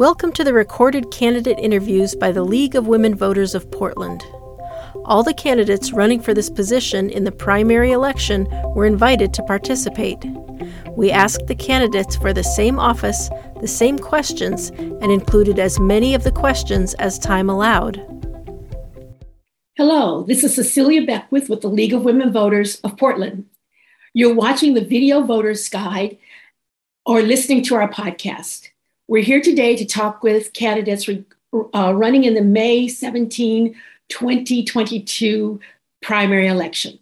Welcome to the recorded candidate interviews by the League of Women Voters of Portland. All the candidates running for this position in the primary election were invited to participate. We asked the candidates for the same office the same questions and included as many of the questions as time allowed. Hello, this is Cecilia Beckwith with the League of Women Voters of Portland. You're watching the Video Voters Guide or listening to our podcast. We're here today to talk with candidates uh, running in the May 17, 2022 primary election.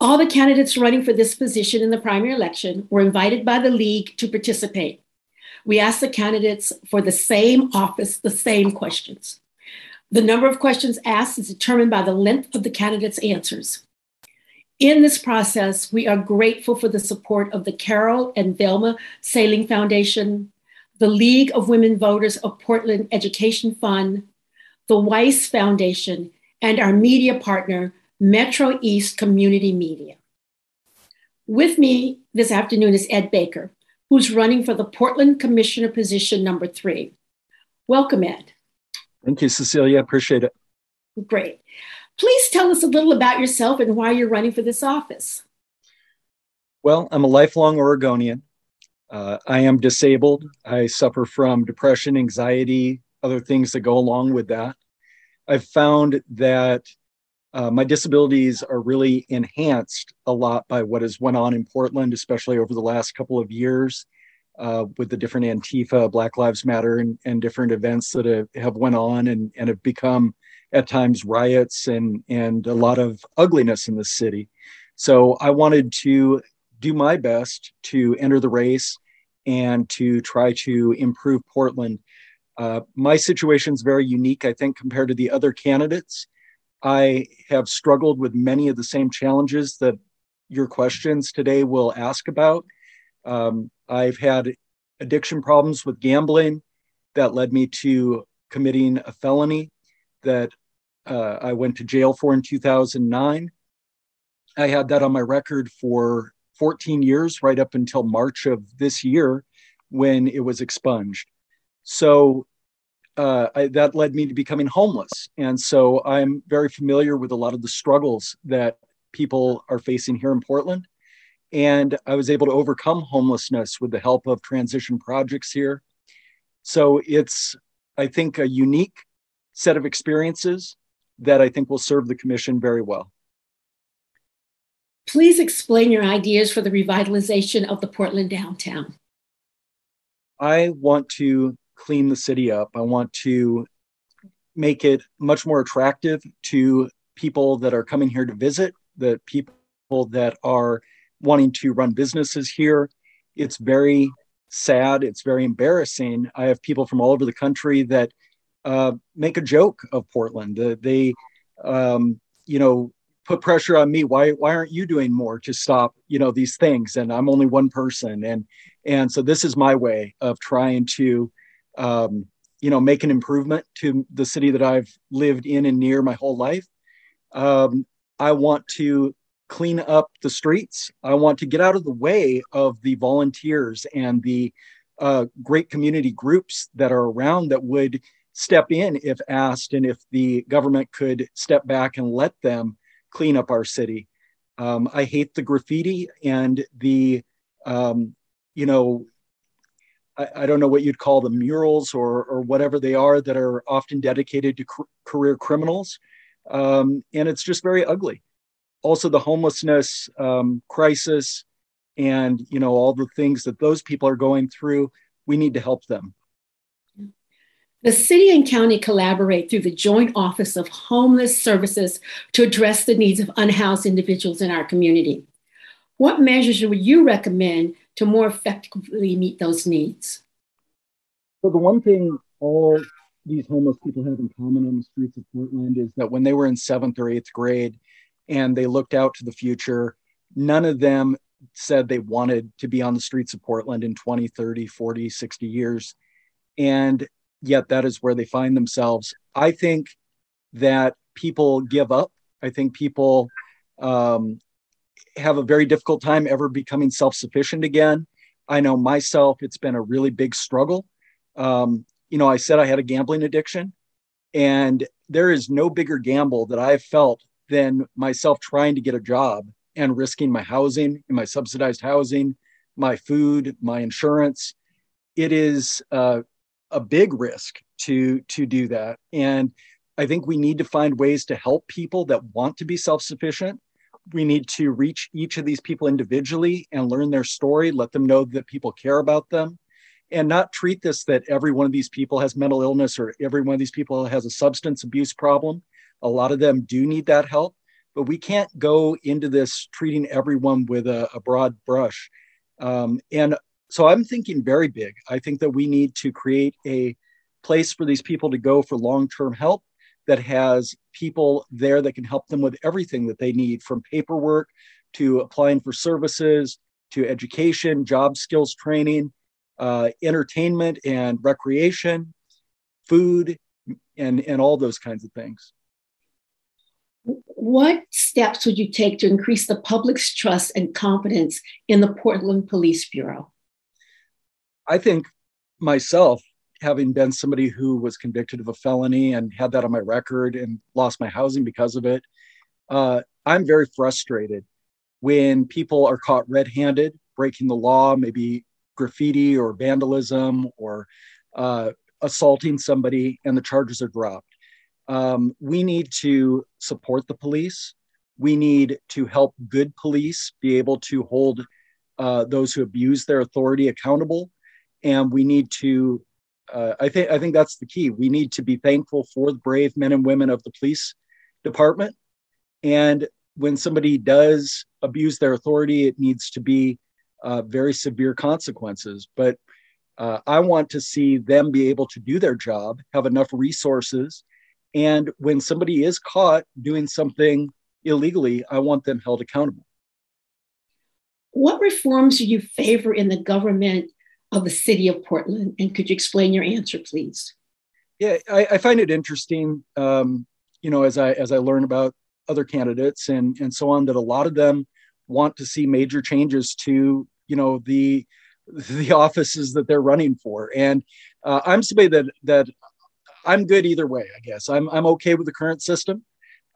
All the candidates running for this position in the primary election were invited by the league to participate. We asked the candidates for the same office the same questions. The number of questions asked is determined by the length of the candidates' answers. In this process, we are grateful for the support of the Carol and Velma Saling Foundation, the League of Women Voters of Portland Education Fund, the Weiss Foundation, and our media partner, Metro East Community Media. With me this afternoon is Ed Baker, who's running for the Portland Commissioner position number three. Welcome, Ed. Thank you, Cecilia. Appreciate it. Great. Please tell us a little about yourself and why you're running for this office. Well, I'm a lifelong Oregonian. Uh, I am disabled. I suffer from depression, anxiety, other things that go along with that. I've found that uh, my disabilities are really enhanced a lot by what has went on in Portland, especially over the last couple of years uh, with the different Antifa, Black Lives Matter, and, and different events that have, have went on and, and have become at times riots and, and a lot of ugliness in the city. So I wanted to do my best to enter the race and to try to improve Portland. Uh, my situation is very unique, I think, compared to the other candidates. I have struggled with many of the same challenges that your questions today will ask about. Um, I've had addiction problems with gambling that led me to committing a felony that uh, I went to jail for in 2009. I had that on my record for 14 years, right up until March of this year when it was expunged. So uh, I, that led me to becoming homeless. And so I'm very familiar with a lot of the struggles that people are facing here in Portland. And I was able to overcome homelessness with the help of transition projects here. So it's, I think, a unique set of experiences that I think will serve the commission very well. Please explain your ideas for the revitalization of the Portland downtown. I want to clean the city up. I want to make it much more attractive to people that are coming here to visit, the people that are wanting to run businesses here. It's very sad. It's very embarrassing. I have people from all over the country that uh, make a joke of Portland. Uh, they, um, you know, put pressure on me. Why why aren't you doing more to stop you know these things? And i'm only one person. And and so this is my way of trying to um, you know make an improvement to the city that i've lived in and near my whole life. Um, i want to clean up the streets. I want to get out of the way of the volunteers and the uh, great community groups that are around that would step in if asked and if the government could step back and let them clean up our city. Um, I hate the graffiti and the, um, you know, I, I, don't know what you'd call the murals or, or whatever they are that are often dedicated to cr- career criminals. Um, and it's just very ugly. Also, the homelessness um, crisis and, you know, all the things that those people are going through, we need to help them. The city and county collaborate through the Joint Office of Homeless Services to address the needs of unhoused individuals in our community. What measures would you recommend to more effectively meet those needs? So, the one thing all these homeless people have in common on the streets of Portland is that when they were in seventh or eighth grade and they looked out to the future, none of them said they wanted to be on the streets of Portland in 20, 30, 40, 60 years. And yet that is where they find themselves. I think that people give up. I think people um, have a very difficult time ever becoming self sufficient again. I know myself, it's been a really big struggle. Um, you know, I said I had a gambling addiction, and there is no bigger gamble that I've felt than myself trying to get a job and risking my housing, my subsidized housing, my food, my insurance. It is uh, a big risk to to do that, and I think we need to find ways to help people that want to be self sufficient. We need to reach each of these people individually and learn their story, let them know that people care about them, and not treat this that every one of these people has mental illness or every one of these people has a substance abuse problem. A lot of them do need that help, but we can't go into this treating everyone with a, a broad brush. Um, and so I'm thinking very big. I think that we need to create a place for these people to go for long term help that has people there that can help them with everything that they need from paperwork to applying for services to education, job skills training, uh, entertainment and recreation, food, and, and all those kinds of things. What steps would you take to increase the public's trust and confidence in the Portland Police Bureau? I think myself, having been somebody who was convicted of a felony and had that on my record and lost my housing because of it, uh, I'm very frustrated when people are caught red handed, breaking the law, maybe graffiti or vandalism or uh, assaulting somebody, and the charges are dropped. Um, we need to support the police. We need to help good police be able to hold uh, those who abuse their authority accountable. And we need to uh, I think I think that's the key. We need to be thankful for the brave men and women of the police department. And when somebody does abuse their authority, it needs to be uh, very severe consequences. But uh, I want to see them be able to do their job, have enough resources, and when somebody is caught doing something illegally, I want them held accountable. What reforms do you favor in the government of the city of Portland? And could you explain your answer, please? Yeah, I, I find it interesting. Um, you know, as I as I learn about other candidates and and so on, that a lot of them want to see major changes to you know the the offices that they're running for. And uh, I'm somebody that that I'm good either way. I guess I'm I'm okay with the current system.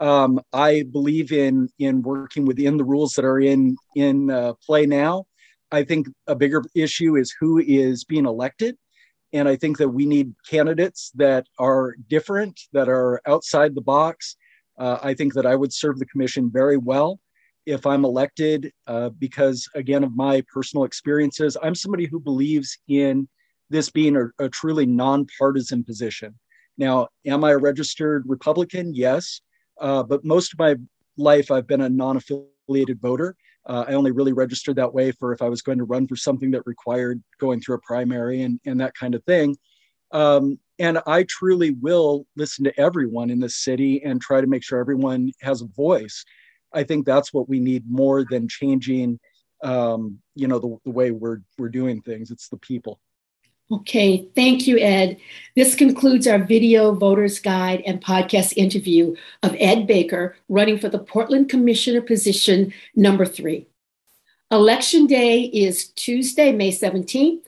Um, I believe in in working within the rules that are in in uh, play now. I think a bigger issue is who is being elected. And I think that we need candidates that are different, that are outside the box. Uh, I think that I would serve the commission very well if I'm elected uh, because, again, of my personal experiences. I'm somebody who believes in this being a, a truly nonpartisan position. Now, am I a registered Republican? Yes. Uh, but most of my life, I've been a non affiliated voter. Uh, I only really registered that way for if I was going to run for something that required going through a primary and, and that kind of thing. Um, and I truly will listen to everyone in the city and try to make sure everyone has a voice. I think that's what we need more than changing, um, you know, the, the way we're we're doing things. It's the people. Okay, thank you, Ed. This concludes our video voters guide and podcast interview of Ed Baker running for the Portland Commissioner position number three. Election day is Tuesday, May 17th.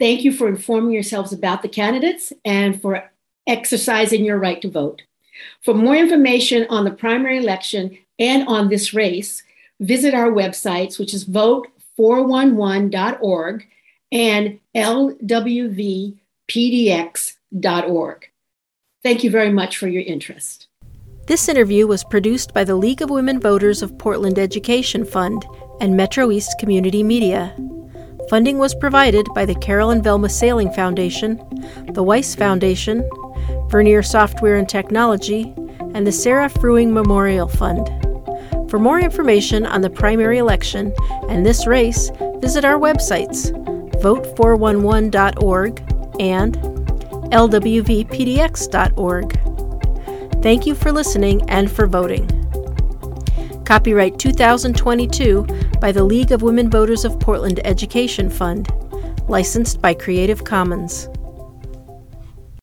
Thank you for informing yourselves about the candidates and for exercising your right to vote. For more information on the primary election and on this race, visit our websites, which is vote411.org and lwvpdx.org. Thank you very much for your interest. This interview was produced by the League of Women Voters of Portland Education Fund and Metro East Community Media. Funding was provided by the Carol and Velma Saling Foundation, the Weiss Foundation, Vernier Software and Technology, and the Sarah Fruing Memorial Fund. For more information on the primary election and this race, visit our websites vote411.org and lwvpdx.org. Thank you for listening and for voting. Copyright 2022 by the League of Women Voters of Portland Education Fund. Licensed by Creative Commons.